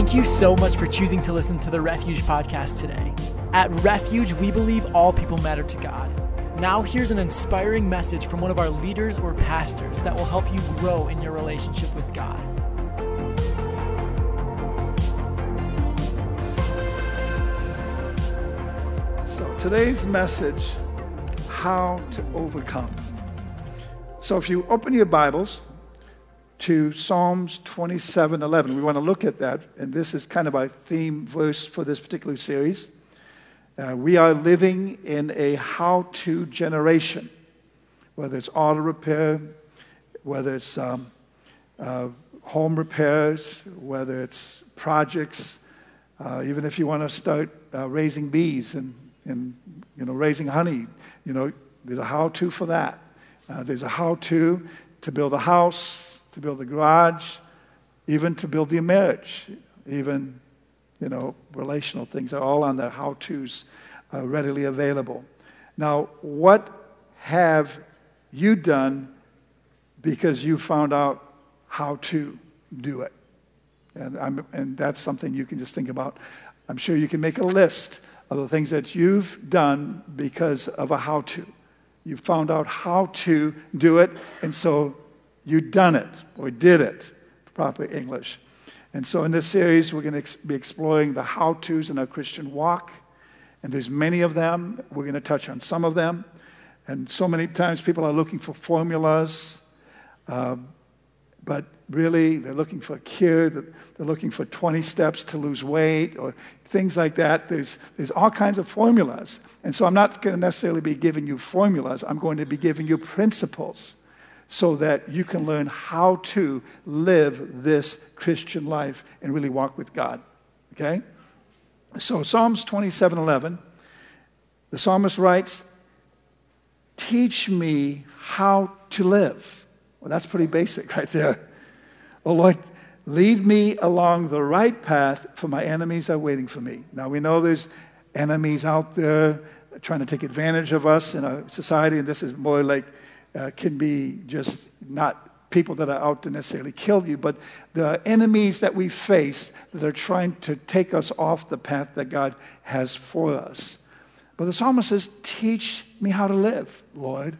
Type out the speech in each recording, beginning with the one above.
Thank you so much for choosing to listen to the Refuge podcast today. At Refuge, we believe all people matter to God. Now, here's an inspiring message from one of our leaders or pastors that will help you grow in your relationship with God. So, today's message how to overcome. So, if you open your Bibles to Psalms 27 11, we want to look at that, and this is kind of our theme verse for this particular series. Uh, we are living in a how to generation, whether it's auto repair, whether it's um, uh, home repairs, whether it's projects, uh, even if you want to start uh, raising bees and, and you know, raising honey, you know, there's a how to for that. Uh, there's a how to to build a house, to build the garage, even to build your marriage, even you know, relational things are all on the how to's uh, readily available. Now, what have you done because you found out how to do it? And, I'm, and that's something you can just think about. I'm sure you can make a list of the things that you've done because of a how to. You found out how to do it, and so you done it or did it, proper English. And so in this series, we're going to be exploring the how to's in our Christian walk. And there's many of them. We're going to touch on some of them. And so many times people are looking for formulas, uh, but really they're looking for a cure. They're looking for 20 steps to lose weight or things like that. There's, there's all kinds of formulas. And so I'm not going to necessarily be giving you formulas, I'm going to be giving you principles so that you can learn how to live this Christian life and really walk with God. Okay? So Psalms 27:11, the psalmist writes, "Teach me how to live." Well, that's pretty basic right there. Oh Lord, lead me along the right path, for my enemies are waiting for me. Now we know there's enemies out there trying to take advantage of us in our society, and this is more like uh, can be just not people that are out to necessarily kill you, but the enemies that we face that are trying to take us off the path that God has for us. But the psalmist says, Teach me how to live, Lord.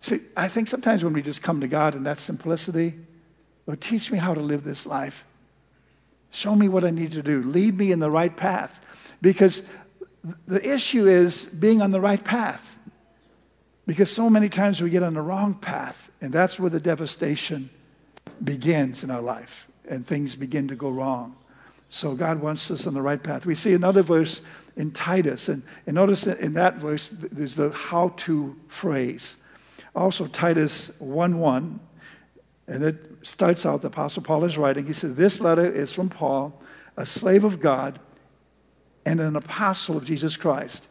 See, I think sometimes when we just come to God in that simplicity, Lord, teach me how to live this life. Show me what I need to do. Lead me in the right path. Because the issue is being on the right path. Because so many times we get on the wrong path, and that's where the devastation begins in our life, and things begin to go wrong. So God wants us on the right path. We see another verse in Titus, and, and notice that in that verse, there's the how to phrase. Also, Titus 1 1, and it starts out, the Apostle Paul is writing. He says, This letter is from Paul, a slave of God and an apostle of Jesus Christ.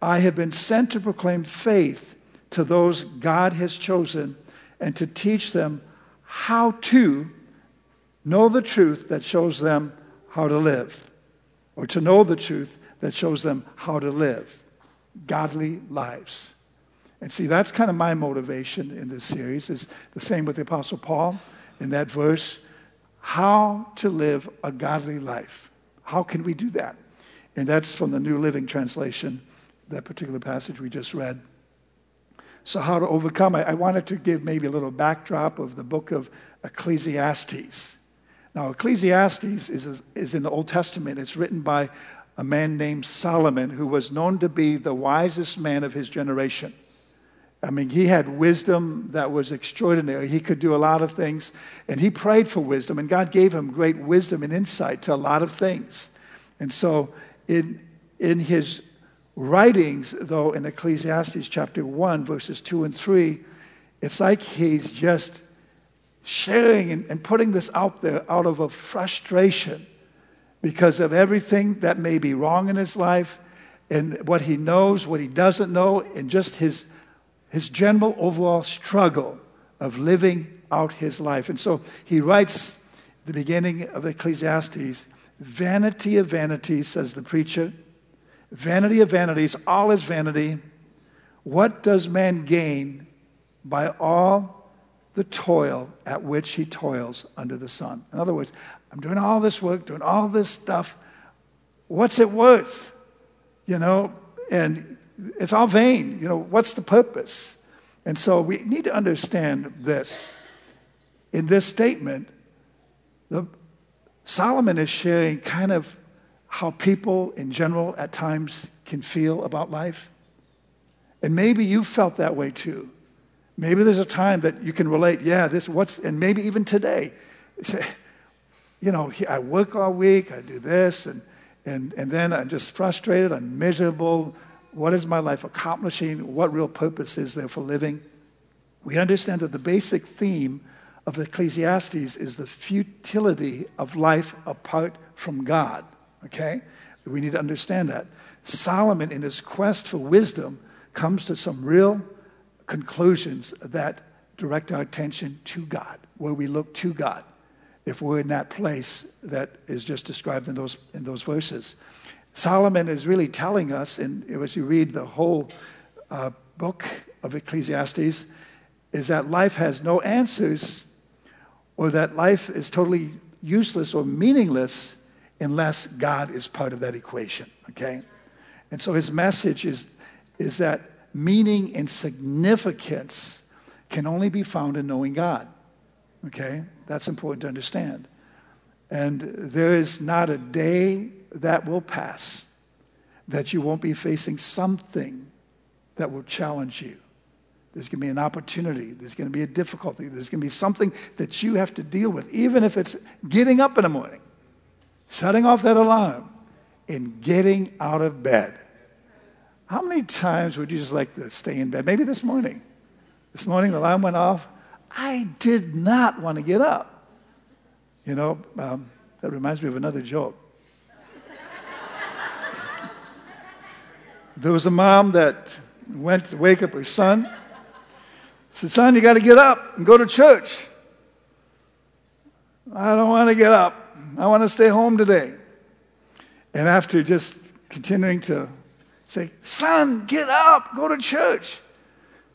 I have been sent to proclaim faith to those God has chosen and to teach them how to know the truth that shows them how to live, or to know the truth that shows them how to live godly lives. And see, that's kind of my motivation in this series, is the same with the Apostle Paul in that verse how to live a godly life. How can we do that? And that's from the New Living Translation, that particular passage we just read. So, how to overcome? I, I wanted to give maybe a little backdrop of the book of Ecclesiastes. Now, Ecclesiastes is, is in the Old Testament. It's written by a man named Solomon, who was known to be the wisest man of his generation. I mean, he had wisdom that was extraordinary. He could do a lot of things, and he prayed for wisdom, and God gave him great wisdom and insight to a lot of things. And so, in, in his writings, though, in Ecclesiastes chapter 1, verses 2 and 3, it's like he's just sharing and, and putting this out there out of a frustration because of everything that may be wrong in his life and what he knows, what he doesn't know, and just his, his general overall struggle of living out his life. And so he writes the beginning of Ecclesiastes Vanity of vanities, says the preacher Vanity of vanities, all is vanity. What does man gain by all the toil at which he toils under the sun? In other words, I'm doing all this work, doing all this stuff. What's it worth? You know, and it's all vain. You know, what's the purpose? And so we need to understand this. In this statement, the, Solomon is sharing kind of how people in general at times can feel about life. And maybe you felt that way too. Maybe there's a time that you can relate, yeah, this what's and maybe even today. Say, you know, I work all week, I do this, and and, and then I'm just frustrated, I'm miserable. What is my life accomplishing? What real purpose is there for living? We understand that the basic theme of Ecclesiastes is the futility of life apart from God. Okay? We need to understand that. Solomon, in his quest for wisdom, comes to some real conclusions that direct our attention to God, where we look to God, if we're in that place that is just described in those, in those verses. Solomon is really telling us, and as you read the whole uh, book of Ecclesiastes, is that life has no answers or that life is totally useless or meaningless unless God is part of that equation, okay? And so his message is, is that meaning and significance can only be found in knowing God, okay? That's important to understand. And there is not a day that will pass that you won't be facing something that will challenge you. There's going to be an opportunity. There's going to be a difficulty. There's going to be something that you have to deal with, even if it's getting up in the morning, shutting off that alarm, and getting out of bed. How many times would you just like to stay in bed? Maybe this morning. This morning, the alarm went off. I did not want to get up. You know, um, that reminds me of another joke. there was a mom that went to wake up her son said, Son, you got to get up and go to church. I don't want to get up. I want to stay home today. And after just continuing to say, Son, get up, go to church.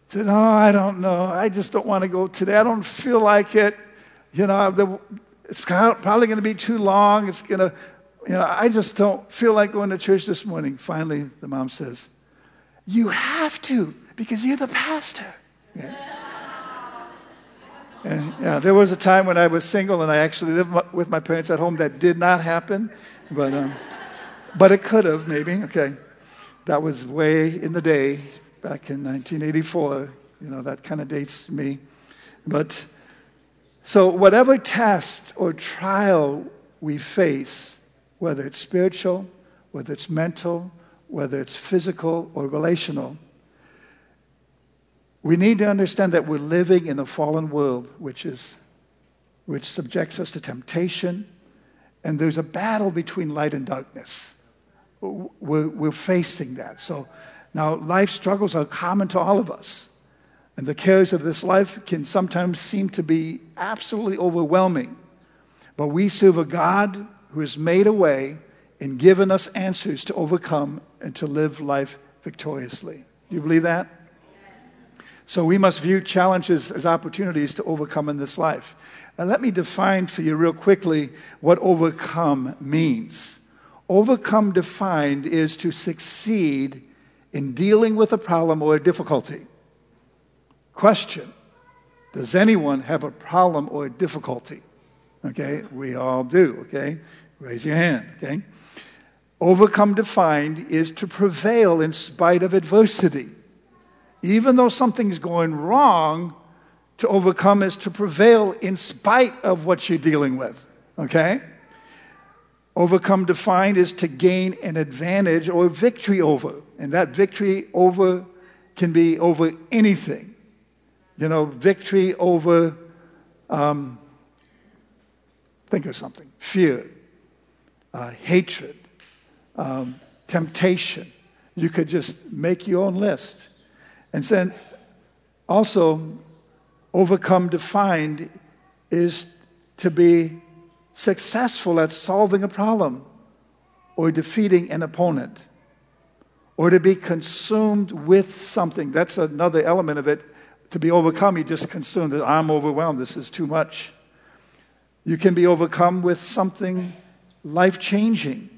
I said, No, I don't know. I just don't want to go today. I don't feel like it. You know, it's probably going to be too long. It's going to, you know, I just don't feel like going to church this morning. Finally, the mom says, You have to because you're the pastor. Yeah. And, yeah, there was a time when I was single and I actually lived with my parents at home that did not happen, but, um, but it could have maybe. Okay, that was way in the day back in 1984. You know that kind of dates me, but so whatever test or trial we face, whether it's spiritual, whether it's mental, whether it's physical or relational we need to understand that we're living in a fallen world, which, is, which subjects us to temptation, and there's a battle between light and darkness. We're, we're facing that. So now, life struggles are common to all of us. And the cares of this life can sometimes seem to be absolutely overwhelming. But we serve a God who has made a way and given us answers to overcome and to live life victoriously. Do you believe that? So we must view challenges as opportunities to overcome in this life. Now, let me define for you real quickly what overcome means. Overcome defined is to succeed in dealing with a problem or a difficulty. Question Does anyone have a problem or a difficulty? Okay, we all do, okay? Raise your hand, okay? Overcome defined is to prevail in spite of adversity even though something's going wrong, to overcome is to prevail in spite of what you're dealing with. Okay? Overcome defined is to gain an advantage or victory over. And that victory over can be over anything. You know, victory over, um, think of something fear, uh, hatred, um, temptation. You could just make your own list. And then also, overcome defined is to be successful at solving a problem or defeating an opponent or to be consumed with something. That's another element of it. To be overcome, you just consumed. I'm overwhelmed. This is too much. You can be overcome with something life changing,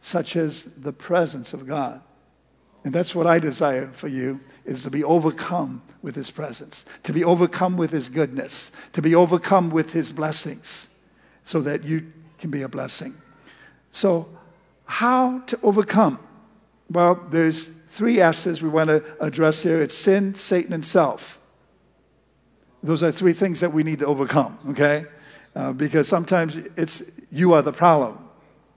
such as the presence of God. And that's what I desire for you is to be overcome with his presence, to be overcome with his goodness, to be overcome with his blessings, so that you can be a blessing. So, how to overcome? Well, there's three S's we want to address here it's sin, Satan, and self. Those are three things that we need to overcome, okay? Uh, because sometimes it's you are the problem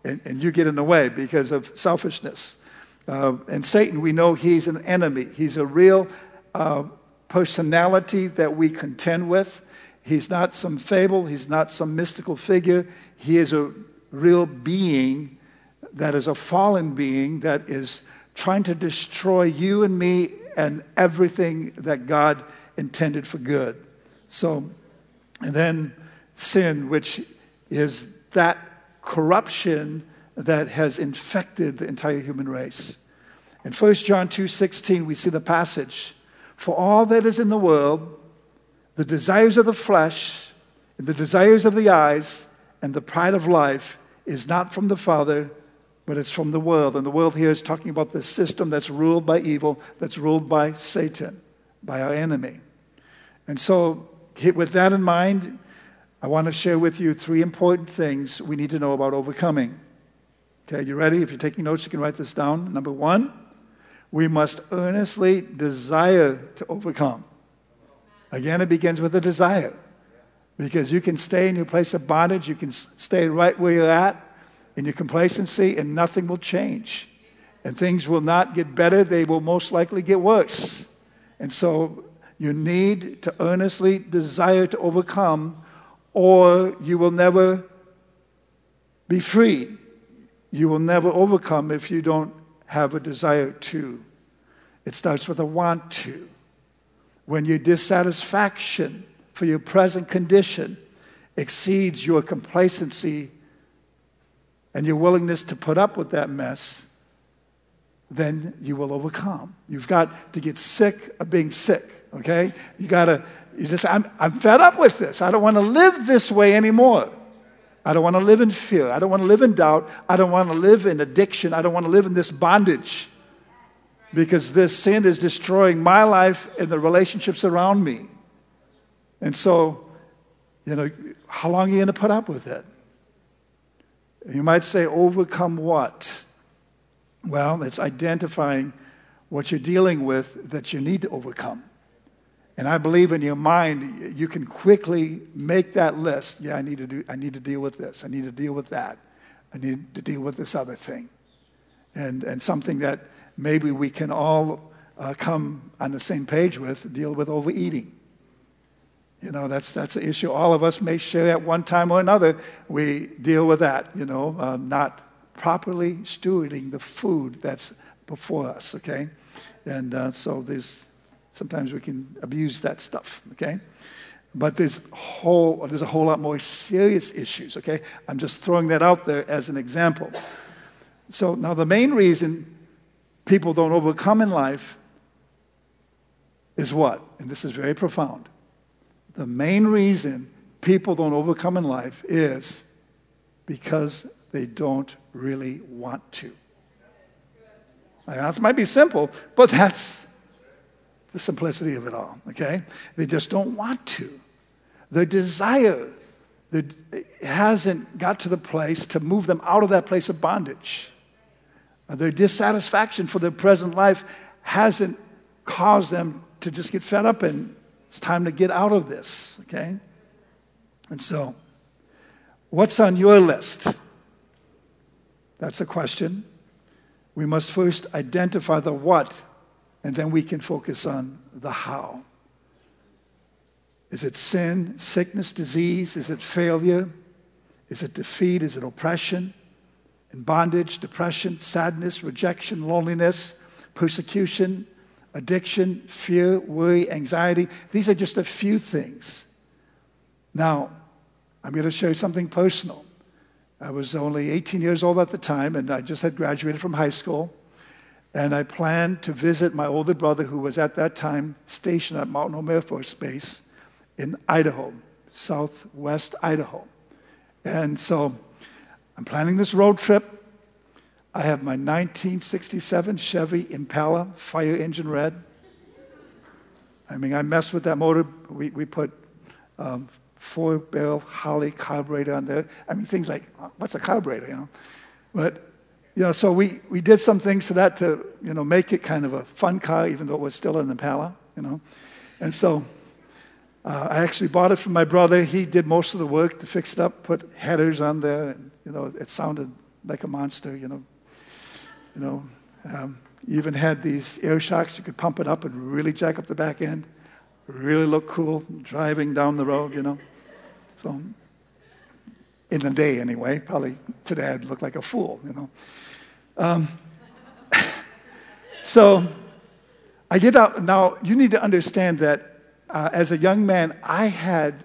and, and, you get in the way because of selfishness. Uh, and Satan, we know he's an enemy. He's a real uh, personality that we contend with. He's not some fable, he's not some mystical figure. He is a real being that is a fallen being that is trying to destroy you and me and everything that God intended for good. So, and then sin, which is that corruption that has infected the entire human race. In 1 John 2:16 we see the passage, for all that is in the world, the desires of the flesh, and the desires of the eyes, and the pride of life is not from the Father, but it's from the world. And the world here is talking about the system that's ruled by evil, that's ruled by Satan, by our enemy. And so, with that in mind, I want to share with you three important things we need to know about overcoming. Okay, you ready? If you're taking notes, you can write this down. Number one, we must earnestly desire to overcome. Again, it begins with a desire. Because you can stay in your place of bondage, you can stay right where you're at in your complacency, and nothing will change. And things will not get better, they will most likely get worse. And so you need to earnestly desire to overcome, or you will never be free. You will never overcome if you don't have a desire to. It starts with a want to. When your dissatisfaction for your present condition exceeds your complacency and your willingness to put up with that mess, then you will overcome. You've got to get sick of being sick, okay? You got to, you just, I'm, I'm fed up with this. I don't want to live this way anymore. I don't want to live in fear. I don't want to live in doubt. I don't want to live in addiction. I don't want to live in this bondage because this sin is destroying my life and the relationships around me. And so, you know, how long are you going to put up with it? You might say, overcome what? Well, it's identifying what you're dealing with that you need to overcome. And I believe in your mind, you can quickly make that list. Yeah, I need to do, I need to deal with this. I need to deal with that. I need to deal with this other thing. And, and something that maybe we can all uh, come on the same page with, deal with overeating. You know, that's, that's an issue all of us may share at one time or another. We deal with that, you know, uh, not properly stewarding the food that's before us, okay? And uh, so there's, sometimes we can abuse that stuff, okay? But there's, whole, there's a whole lot more serious issues, okay? I'm just throwing that out there as an example. So now the main reason people don't overcome in life is what? And this is very profound the main reason people don't overcome in life is because they don't really want to. That might be simple, but that's the simplicity of it all, okay? They just don't want to. Their desire that hasn't got to the place to move them out of that place of bondage. Uh, their dissatisfaction for their present life hasn't caused them to just get fed up and it's time to get out of this, okay? And so, what's on your list? That's a question. We must first identify the what, and then we can focus on the how. Is it sin, sickness, disease? Is it failure? Is it defeat? Is it oppression? And bondage, depression, sadness, rejection, loneliness, persecution, addiction, fear, worry, anxiety. These are just a few things. Now, I'm going to show you something personal. I was only 18 years old at the time, and I just had graduated from high school. And I planned to visit my older brother, who was at that time stationed at Mountain Home Air Force Base in Idaho, southwest Idaho. And so I'm planning this road trip. I have my 1967 Chevy Impala, fire engine red. I mean, I messed with that motor. We, we put um, four barrel Holley carburetor on there. I mean, things like, what's a carburetor, you know? But, you know, so we, we did some things to that to, you know, make it kind of a fun car, even though it was still an Impala, you know? And so uh, I actually bought it from my brother. He did most of the work to fix it up, put headers on there, and, you know, it sounded like a monster, you know. You know, um, even had these air shocks. You could pump it up and really jack up the back end. Really look cool driving down the road, you know. So, in the day anyway, probably today I'd look like a fool, you know. Um, so, I get out. Now, you need to understand that uh, as a young man, I had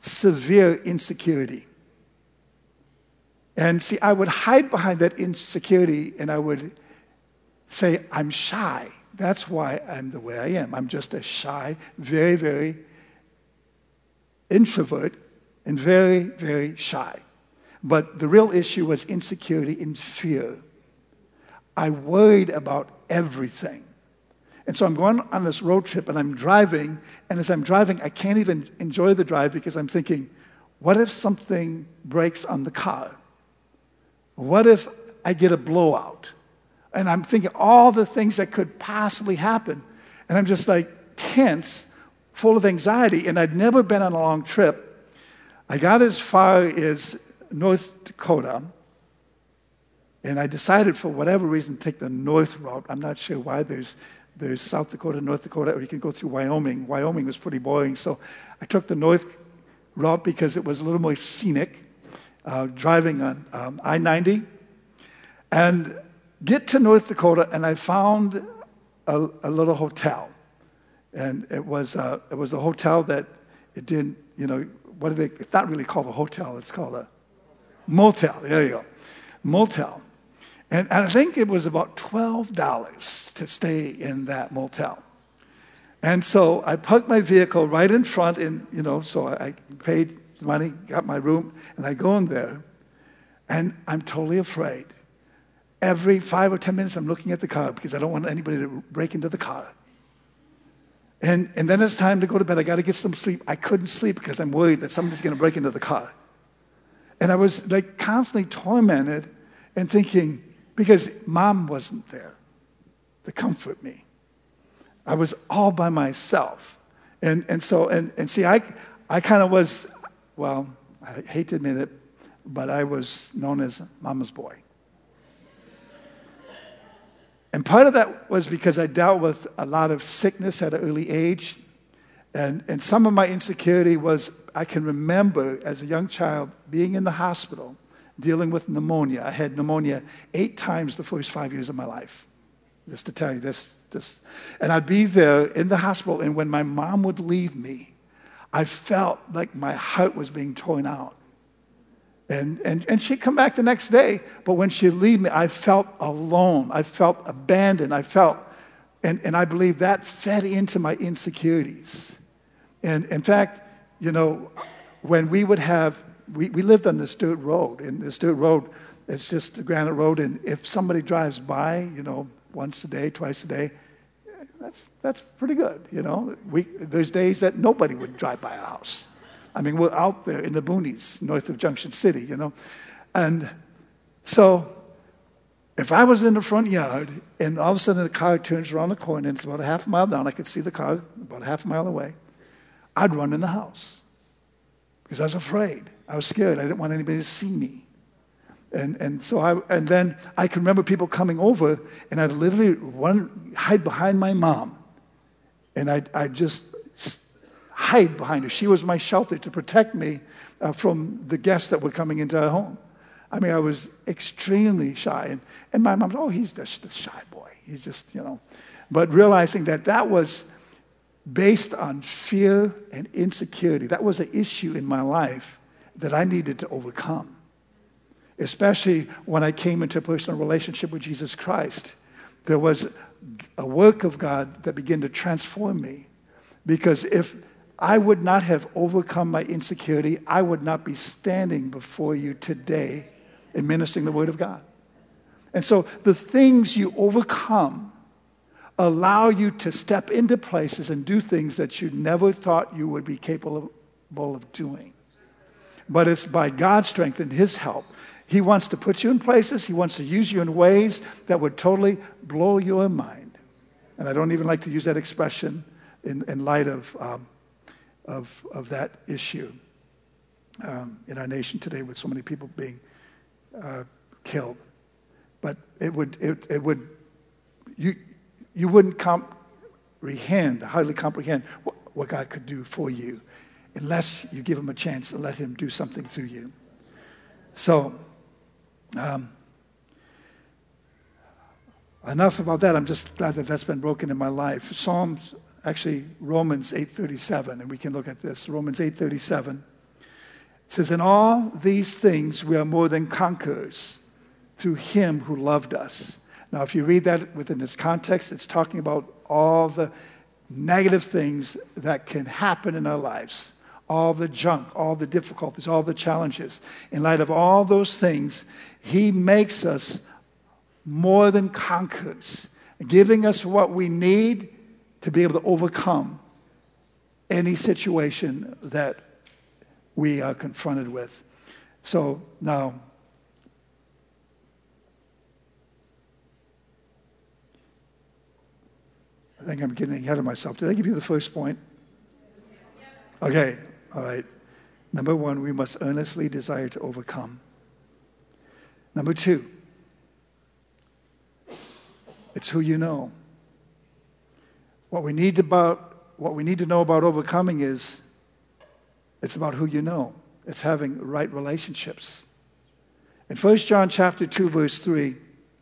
severe insecurity. And see, I would hide behind that insecurity and I would say, I'm shy. That's why I'm the way I am. I'm just a shy, very, very introvert and very, very shy. But the real issue was insecurity and fear. I worried about everything. And so I'm going on this road trip and I'm driving, and as I'm driving, I can't even enjoy the drive because I'm thinking, what if something breaks on the car? What if I get a blowout? And I'm thinking all the things that could possibly happen. And I'm just like tense, full of anxiety. And I'd never been on a long trip. I got as far as North Dakota. And I decided for whatever reason to take the north route. I'm not sure why. There's, there's South Dakota, North Dakota, or you can go through Wyoming. Wyoming was pretty boring. So I took the north route because it was a little more scenic uh, driving on um, I 90 and get to North Dakota, and I found a, a little hotel. And it was, uh, it was a hotel that it didn't, you know, what do they, it's not really called a hotel, it's called a motel. There you go. Motel. And, I think it was about $12 to stay in that motel. And so I parked my vehicle right in front, and you know, so I paid the money, got my room, and I go in there, and I'm totally afraid. Every five or ten minutes, I'm looking at the car because I don't want anybody to break into the car. And, and then it's time to go to bed. I got to get some sleep. I couldn't sleep because I'm worried that somebody's going to break into the car. And I was like constantly tormented and thinking, because mom wasn't there to comfort me. I was all by myself. And, and so, and, and see, I, I kind of was, well, I hate to admit it, but I was known as mama's boy. And part of that was because I dealt with a lot of sickness at an early age. And, and some of my insecurity was I can remember as a young child being in the hospital dealing with pneumonia. I had pneumonia eight times the first five years of my life. Just to tell you this, this. And I'd be there in the hospital, and when my mom would leave me, I felt like my heart was being torn out. And, and, and she'd come back the next day, but when she'd leave me, I felt alone. I felt abandoned. I felt, and, and I believe that fed into my insecurities. And in fact, you know, when we would have, we, we lived on the dirt road, and the dirt road, it's just a granite road, and if somebody drives by, you know, once a day, twice a day, that's, that's pretty good, you know. We, there's days that nobody would drive by our house. I mean, we're out there in the boonies north of Junction City, you know. And so if I was in the front yard and all of a sudden the car turns around the corner and it's about a half mile down, I could see the car about a half mile away, I'd run in the house because I was afraid. I was scared. I didn't want anybody to see me. And, and so I, and then I can remember people coming over, and I'd literally run, hide behind my mom. And I'd, I'd just hide behind her. She was my shelter to protect me uh, from the guests that were coming into our home. I mean, I was extremely shy. And, and my mom, oh, he's just a shy boy. He's just, you know. But realizing that that was based on fear and insecurity, that was an issue in my life that I needed to overcome especially when I came into a personal relationship with Jesus Christ. There was a work of God that began to transform me. Because if I would not have overcome my insecurity. I would not be standing before you today administering the Word of God. And so the things you overcome allow you to step into places and do things that you never thought you would be capable of doing. But it's by God's strength and His help. He wants to put you in places, He wants to use you in ways that would totally blow your mind. And I don't even like to use that expression in, in light of, um, of, of that issue um, in our nation today with so many people being uh, killed. But it would, it, it would, you, you wouldn't comprehend, hardly comprehend what, what God could do for you unless you give him a chance to let him do something through you. So, um, enough about that. I'm just glad that that's been broken in my life. Psalms, actually Romans 8:37, and we can look at this. Romans 8:37 says, "In all these things we are more than conquerors through Him who loved us." Now, if you read that within its context, it's talking about all the negative things that can happen in our lives, all the junk, all the difficulties, all the challenges. In light of all those things, He makes us more than conquerors, giving us what we need to be able to overcome any situation that we are confronted with. So now, I think I'm getting ahead of myself. Did I give you the first point? Okay, all right. Number one, we must earnestly desire to overcome. Number two, it's who you know. What we need about what we need to know about overcoming is it's about who you know. It's having right relationships. In 1 John chapter 2 verse 3,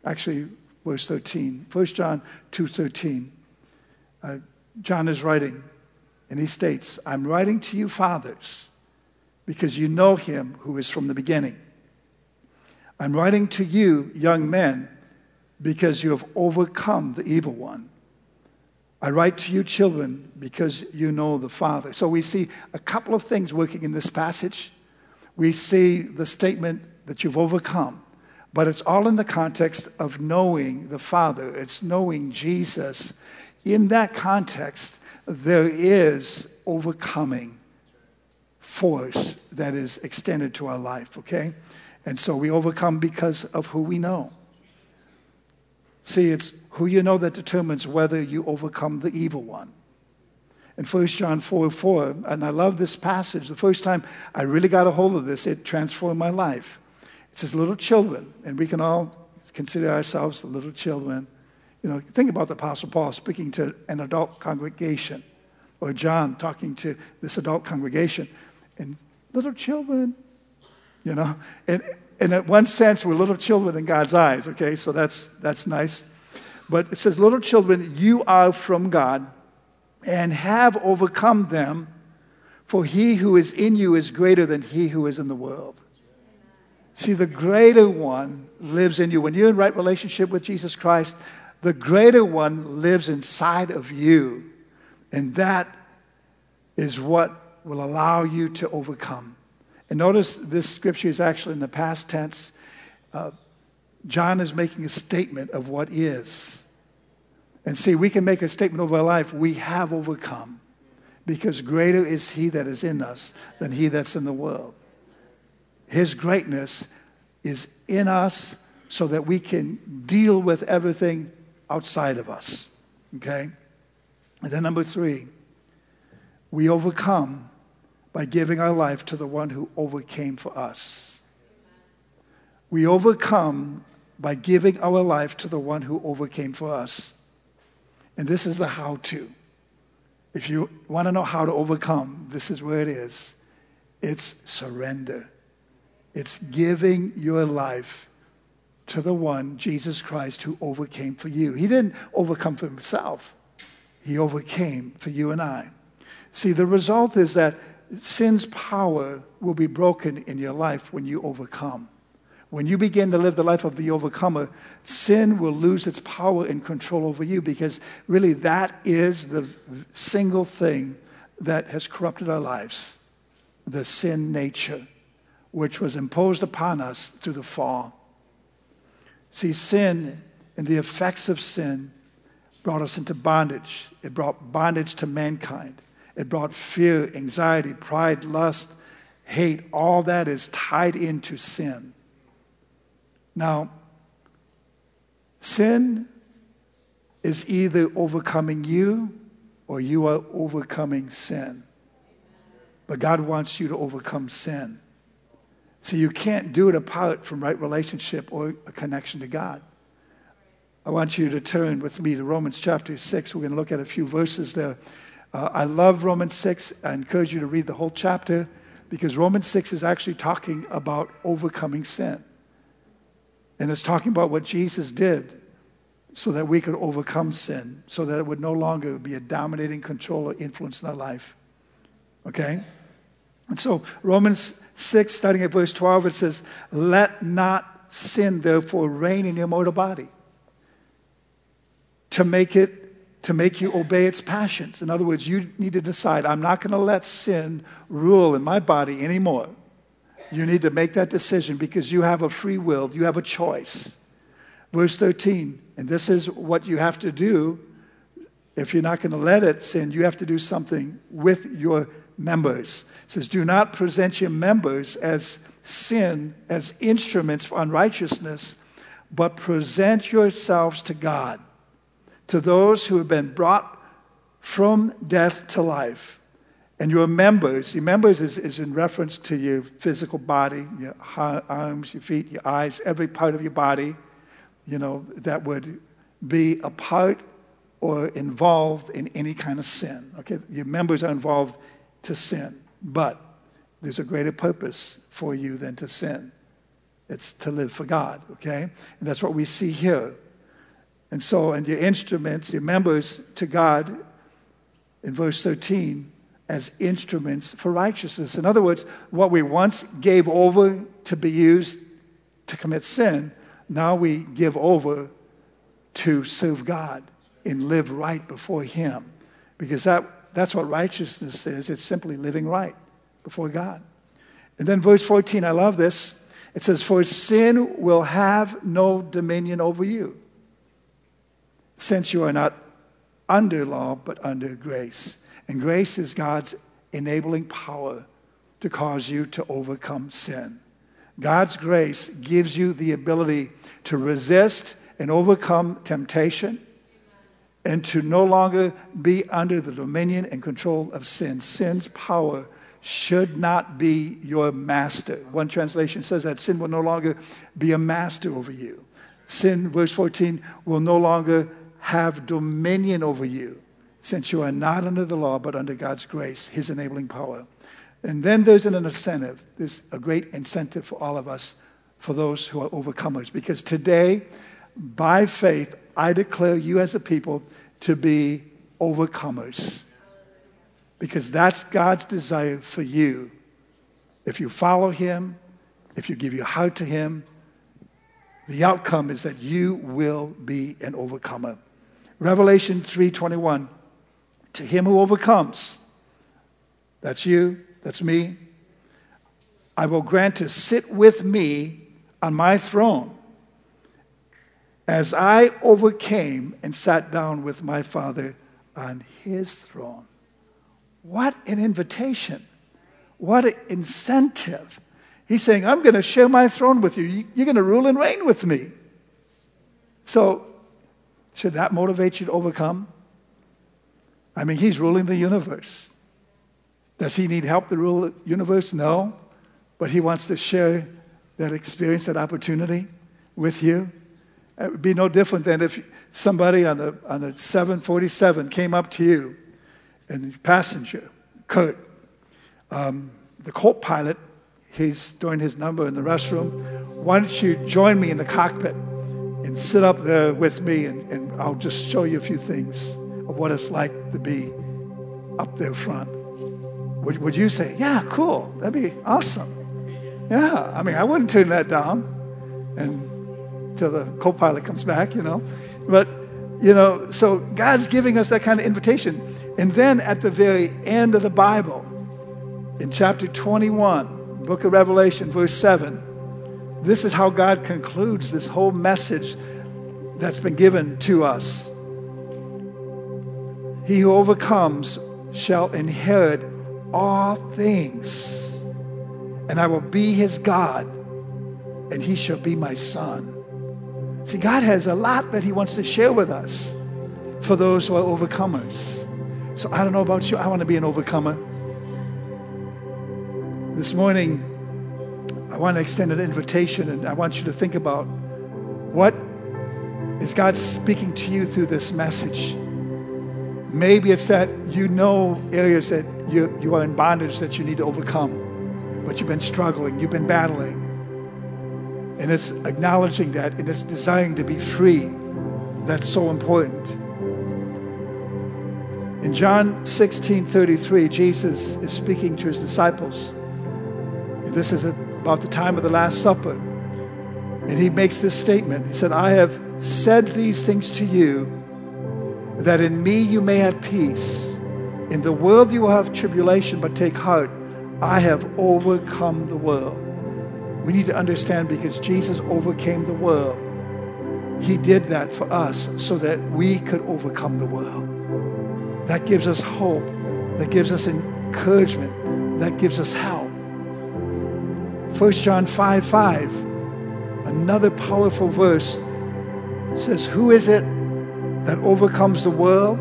actually verse 13. 1 John 2:13. Uh, John is writing, and he states, I'm writing to you, fathers, because you know him who is from the beginning. I'm writing to you, young men, because you have overcome the evil one. I write to you, children, because you know the Father. So we see a couple of things working in this passage. We see the statement that you've overcome, but it's all in the context of knowing the Father, it's knowing Jesus in that context, there is overcoming force that is extended to our life, okay? And so we overcome because of who we know. See, it's who you know that determines whether you overcome the evil one. In 1 John 4 4, and I love this passage. The first time I really got a hold of this, it transformed my life. It says, Little children, and we can all consider ourselves little children you know, think about the Apostle Paul speaking to an adult congregation, or John talking to this adult congregation, and little children, you know, and, and in one sense, we're little children in God's eyes, okay? So that's, that's nice. But it says, Little children, you are from God and have overcome them, for he who is in you is greater than he who is in the world. See, the greater one lives in you. When you're in right relationship with Jesus Christ, the greater one lives inside of you. And that is what will allow you to overcome. And notice this scripture is actually in the past tense. Uh, John is making a statement of what is. And see, we can make a statement over our life we have overcome because greater is he that is in us than he that's in the world. His greatness is in us so that we can deal with everything outside of us. Okay? And then number three, we overcome by giving our life to the one who overcame for us. We overcome by giving our life to the one who overcame for us. And this is the how to. If you want to know how to overcome, this is where it is it's surrender, it's giving your life to the one, Jesus Christ, who overcame for you. He didn't overcome for himself, he overcame for you and I. See, the result is that sin's power will be broken in your life when you overcome. When you begin to live the life of the overcomer, sin will lose its power and control over you because really that is the single thing that has corrupted our lives the sin nature, which was imposed upon us through the fall. See, sin and the effects of sin brought us into bondage. It brought bondage to mankind. It brought fear, anxiety, pride, lust, hate. All that is tied into sin. Now, sin is either overcoming you or you are overcoming sin. But God wants you to overcome sin. So you can't do it apart from right relationship or a connection to God. I want you to turn with me to Romans chapter 6. We're going to look at a few verses there. Uh, I love Romans 6. I encourage you to read the whole chapter because Romans 6 is actually talking about overcoming sin. And it's talking about what Jesus did so that we could overcome sin, so that it would no longer be a dominating control or influence in our life. Okay? And so, Romans 6, starting at verse 12, it says, Let not sin, therefore, reign in your mortal body to make it to make you obey its passions. In other words, you need to decide, I'm not going to let sin rule in my body anymore. You need to make that decision because you have a free will, you have a choice. Verse 13, and this is what you have to do if you're not going to let it sin, you have to do something with your members. It says, Do not present your members as sin, as instruments for unrighteousness, but present yourselves to God to those who have been brought from death to life. And your members, your members is, is in reference to your physical body, your arms, your feet, your eyes, every part of your body, you know, that would be a part or involved in any kind of sin. Okay, your members are involved to sin, but there's a greater purpose for you than to sin. It's to live for God, okay? And that's what we see here. And so, and your instruments, your members to God, in verse 13, as instruments for righteousness. In other words, what we once gave over to be used to commit sin, now we give over to serve God and live right before Him. Because that, that's what righteousness is it's simply living right before God. And then verse 14, I love this. It says, For sin will have no dominion over you since you are not under law, but under grace. And grace is God's enabling power to cause you to overcome sin. God's grace gives you the ability to resist and overcome temptation and to no longer be under the dominion and control of sin. Sin's power should not be your master. One translation says that sin will no longer be a master over you. Sin, verse 14, will no longer have dominion over you, since you are not under the law, but under God's grace, His enabling power. And then there's an incentive. There's a great incentive for all of us, for those who are overcomers. Because today, by faith, I declare you as a people to be overcomers. Because that's God's desire for you. If you follow Him, if you give your heart to Him, the outcome is that you will be an overcomer. Revelation 3:21 To him who overcomes that's you that's me I will grant to sit with me on my throne as I overcame and sat down with my father on his throne what an invitation what an incentive he's saying i'm going to share my throne with you you're going to rule and reign with me so should that motivate you to overcome? I mean, he's ruling the universe. Does he need help to rule the universe? No. But he wants to share that experience, that opportunity with you. It would be no different than if somebody on the, on the 747 came up to you and passenger, Kurt, um, the co-pilot, he's doing his number in the restroom. Why don't you join me in the cockpit? and sit up there with me, and, and I'll just show you a few things of what it's like to be up there front. Would, would you say, Yeah, cool, that'd be awesome? Yeah, I mean, I wouldn't turn that down and until the co pilot comes back, you know. But You know, so God's giving us that kind of invitation. And then at the very end of the Bible, in chapter 21, book of Revelation, verse 7, this is how God concludes this whole message that's been given to us. He who overcomes shall inherit all things, and I will be his God, and he shall be my son. See, God has a lot that he wants to share with us for those who are overcomers. So I don't know about you, I want to be an overcomer. This morning, I want to extend an invitation and I want you to think about what is God speaking to you through this message. Maybe it's that you know areas that you, you are in bondage that you need to overcome, but you've been struggling, you've been battling. And it's acknowledging that and it's desiring to be free that's so important. In John 16 33, Jesus is speaking to his disciples. And this is about the time of the Last Supper. And he makes this statement He said, I have said these things to you that in me you may have peace. In the world you will have tribulation, but take heart. I have overcome the world. We need to understand because Jesus overcame the world. He did that for us so that we could overcome the world. That gives us hope. That gives us encouragement. That gives us help. 1 John 5 5, another powerful verse says, Who is it that overcomes the world?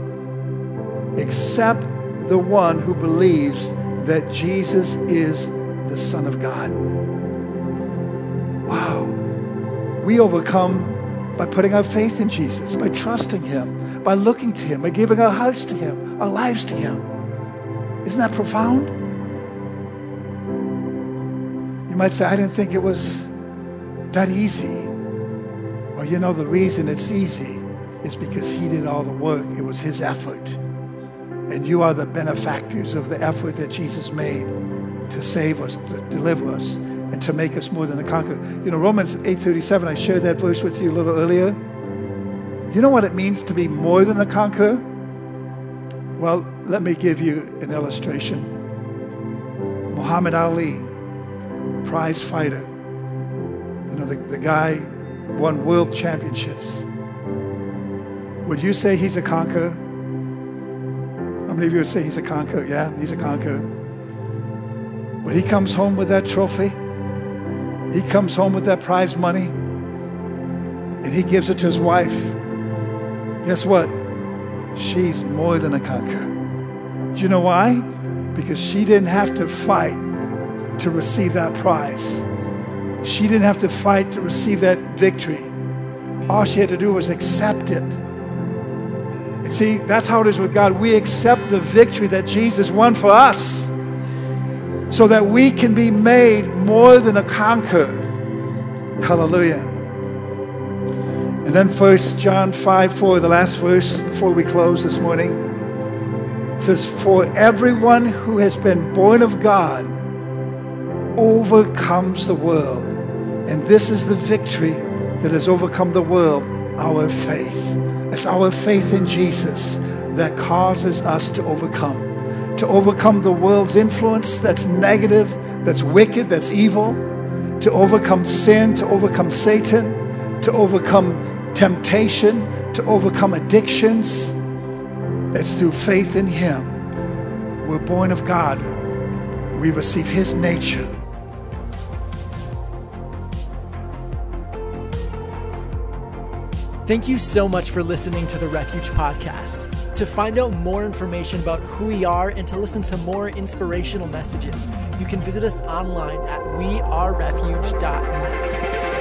Except the one who believes that Jesus is the Son of God. Wow. We overcome by putting our faith in Jesus, by trusting Him, by looking to Him, by giving our hearts to Him, our lives to Him. Isn't that profound? You might say, I didn't think it was that easy. Well, you know, the reason it's easy is because He did all the work, it was His effort. And you are the benefactors of the effort that Jesus made to save us, to deliver us, and to make us more than a conqueror. You know, Romans 8:37, I shared that verse with you a little earlier. You know what it means to be more than a conqueror? Well, let me give you an illustration. Muhammad Ali, prize fighter. You know, the, the guy won world championships. Would you say he's a conqueror? How many of you would say he's a conqueror? Yeah, he's a conqueror. When he comes home with that trophy, he comes home with that prize money, and he gives it to his wife. Guess what? She's more than a conqueror. Do you know why? Because she didn't have to fight to receive that prize. She didn't have to fight to receive that victory. All she had to do was accept it. And see, that's how it is with God. We accept the victory that Jesus won for us so that we can be made more than a conqueror. Hallelujah. And then first John 5 4, the last verse before we close this morning. Says, For everyone who has been born of God overcomes the world. And this is the victory that has overcome the world, our faith. It's our faith in Jesus that causes us to overcome. To overcome the world's influence that's negative, that's wicked, that's evil. To overcome sin, to overcome Satan, to overcome temptation, to overcome addictions. It's through faith in Him. We're born of God. We receive His nature. Thank you so much for listening to the Refuge Podcast. To find out more information about who we are and to listen to more inspirational messages, you can visit us online at wearerefuge.net.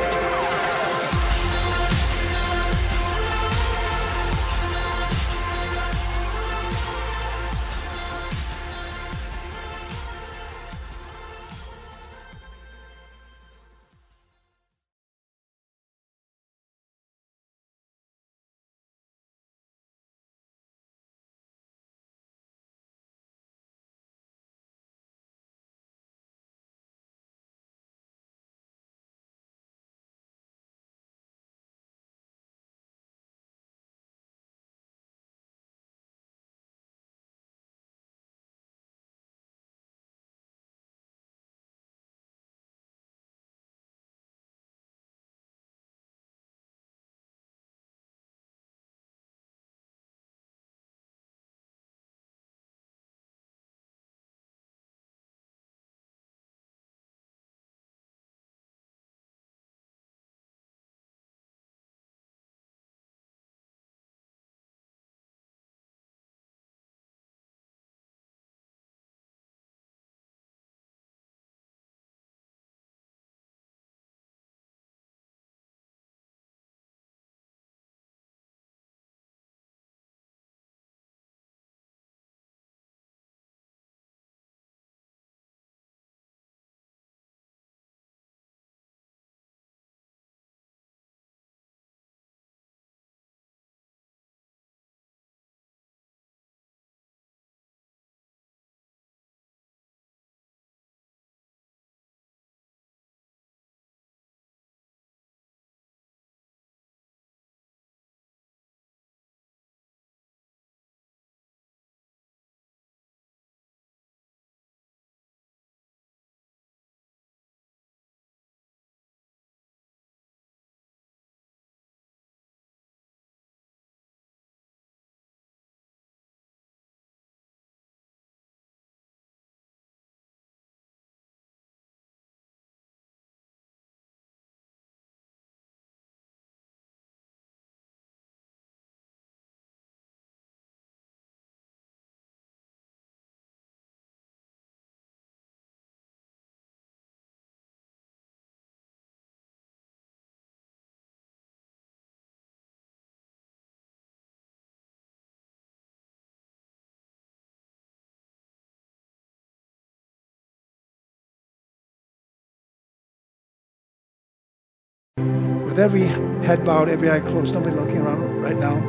With every head bowed, every eye closed, nobody looking around right now.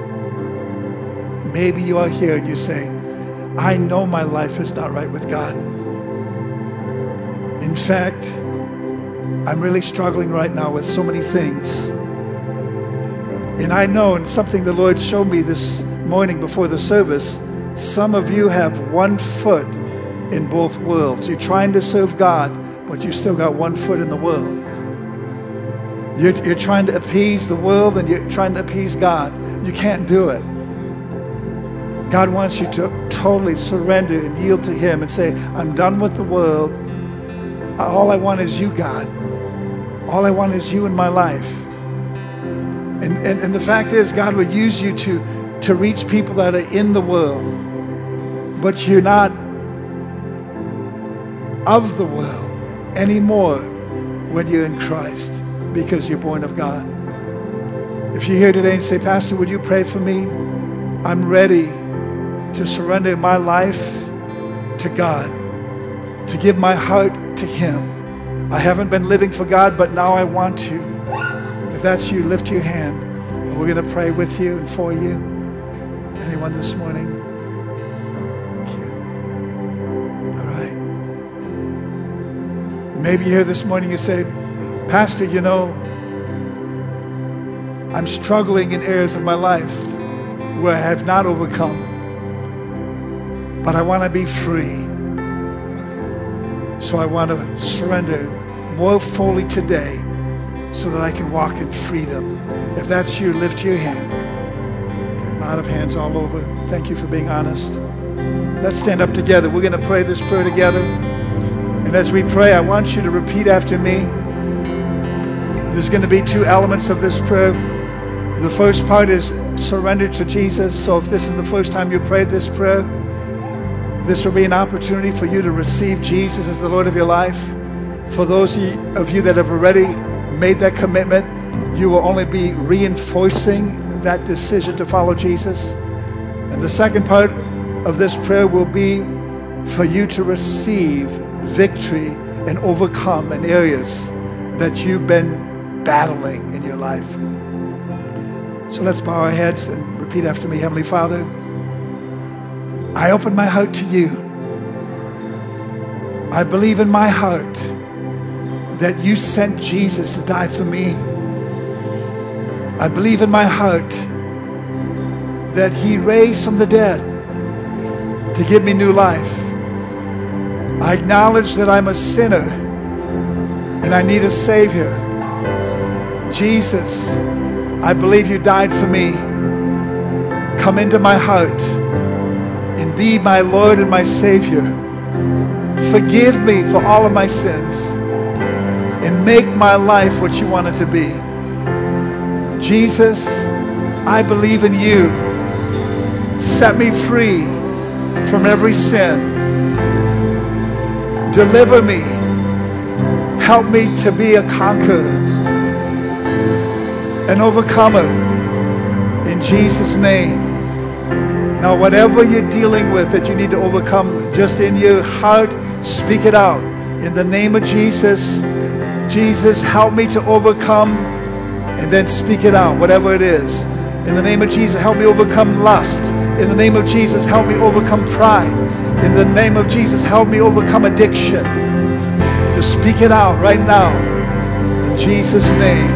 Maybe you are here and you say, I know my life is not right with God. In fact, I'm really struggling right now with so many things. And I know, and something the Lord showed me this morning before the service, some of you have one foot in both worlds. You're trying to serve God, but you still got one foot in the world. You're, you're trying to appease the world and you're trying to appease God. You can't do it. God wants you to totally surrender and yield to Him and say, I'm done with the world. All I want is you, God. All I want is you in my life. And, and, and the fact is, God would use you to, to reach people that are in the world, but you're not of the world anymore when you're in Christ because you're born of God. If you're here today and say, Pastor, would you pray for me? I'm ready to surrender my life to God, to give my heart to Him. I haven't been living for God, but now I want to. If that's you, lift your hand. And we're going to pray with you and for you. Anyone this morning? Thank you. All right. Maybe here this morning, you say, Pastor, you know, I'm struggling in areas of my life where I have not overcome, but I want to be free. So I want to surrender more fully today so that I can walk in freedom. If that's you, lift your hand. A lot of hands all over. Thank you for being honest. Let's stand up together. We're going to pray this prayer together. And as we pray, I want you to repeat after me. There's going to be two elements of this prayer. The first part is surrender to Jesus. So if this is the first time you prayed this prayer, this will be an opportunity for you to receive Jesus as the Lord of your life. For those of you that have already made that commitment, you will only be reinforcing that decision to follow Jesus. And the second part of this prayer will be for you to receive victory and overcome in areas that you've been battling in your life. So let's bow our heads and repeat after me Heavenly Father, I open my heart to you. I believe in my heart that you sent Jesus to die for me. I believe in my heart that he raised from the dead to give me new life. I acknowledge that I'm a sinner and I need a Savior. Jesus, I believe you died for me. Come into my heart and be my Lord and my Savior. Forgive me for all of my sins and make my life what you want it to be. Jesus, I believe in you. Set me free from every sin. Deliver me. Help me to be a conqueror an overcomer in Jesus' name. Now, whatever you're dealing with that you need to overcome, just in your heart, speak it out. In the name of Jesus, Jesus, help me to overcome, and then speak it out, whatever it is. In the name of Jesus, help me overcome lust. In the name of Jesus, help me overcome pride. In the name of Jesus, help me overcome addiction. Just speak it out right now. In Jesus' name.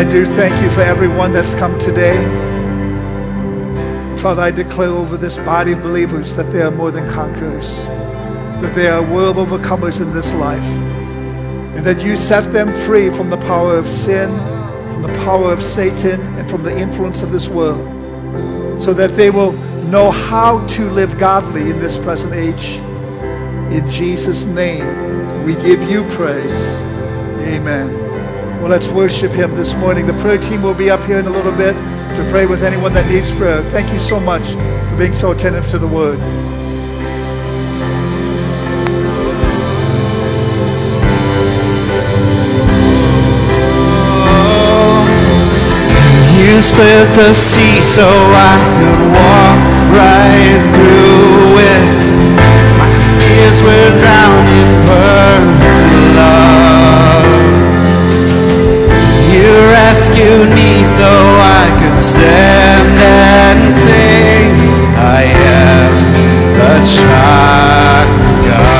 I do thank you for everyone that's come today. Father, I declare over this body of believers that they are more than conquerors, that they are world overcomers in this life, and that you set them free from the power of sin, from the power of Satan, and from the influence of this world, so that they will know how to live godly in this present age. In Jesus' name, we give you praise. Amen. Well, let's worship him this morning. The prayer team will be up here in a little bit to pray with anyone that needs prayer. Thank you so much for being so attentive to the word. You split the sea so I could walk right through it. My fears were in perfect rescued me so I could stand and sing. I am a child of God.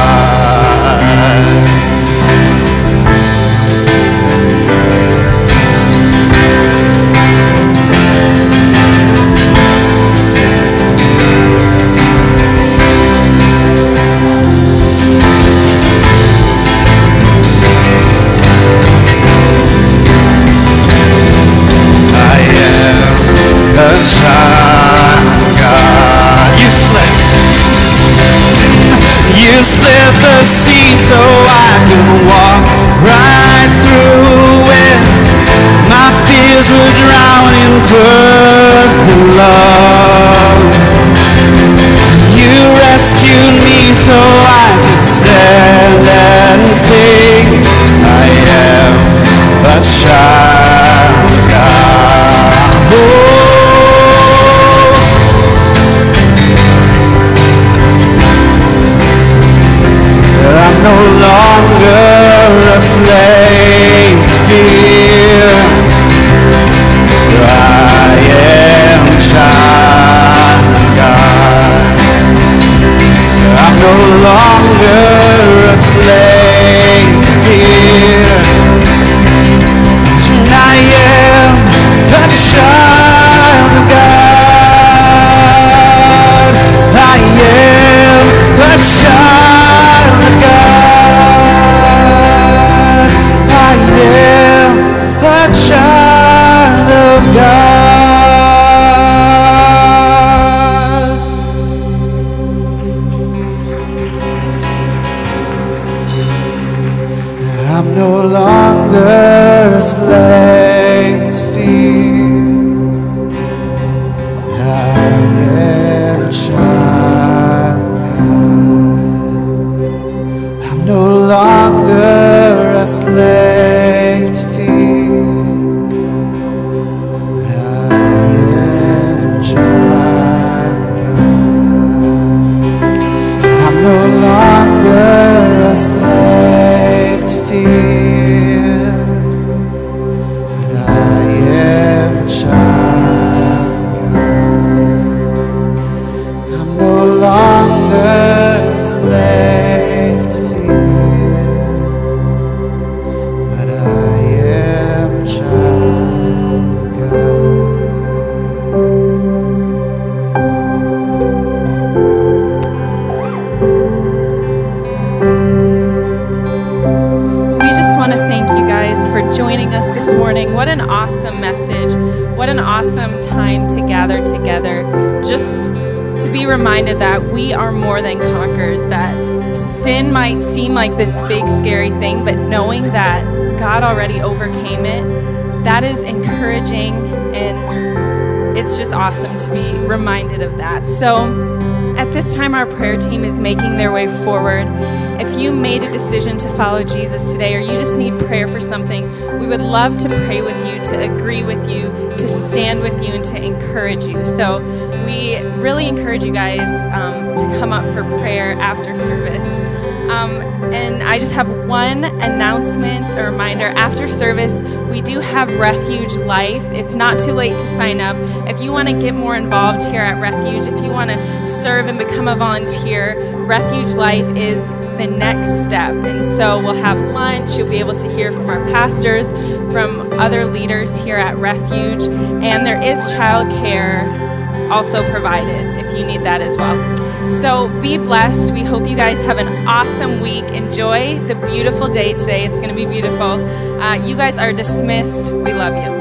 I'm no longer a slave follow Jesus today, or you just need prayer for something, we would love to pray with you, to agree with you, to stand with you, and to encourage you. So, we really encourage you guys um, to come up for prayer after service. Um, and I just have one announcement, a reminder. After service, we do have Refuge Life. It's not too late to sign up. If you want to get more involved here at Refuge, if you want to serve and become a volunteer, Refuge Life is the next step. And so we'll have lunch. You'll be able to hear from our pastors, from other leaders here at Refuge. And there is childcare also provided if you need that as well. So be blessed. We hope you guys have an awesome week. Enjoy the beautiful day today. It's going to be beautiful. Uh, you guys are dismissed. We love you.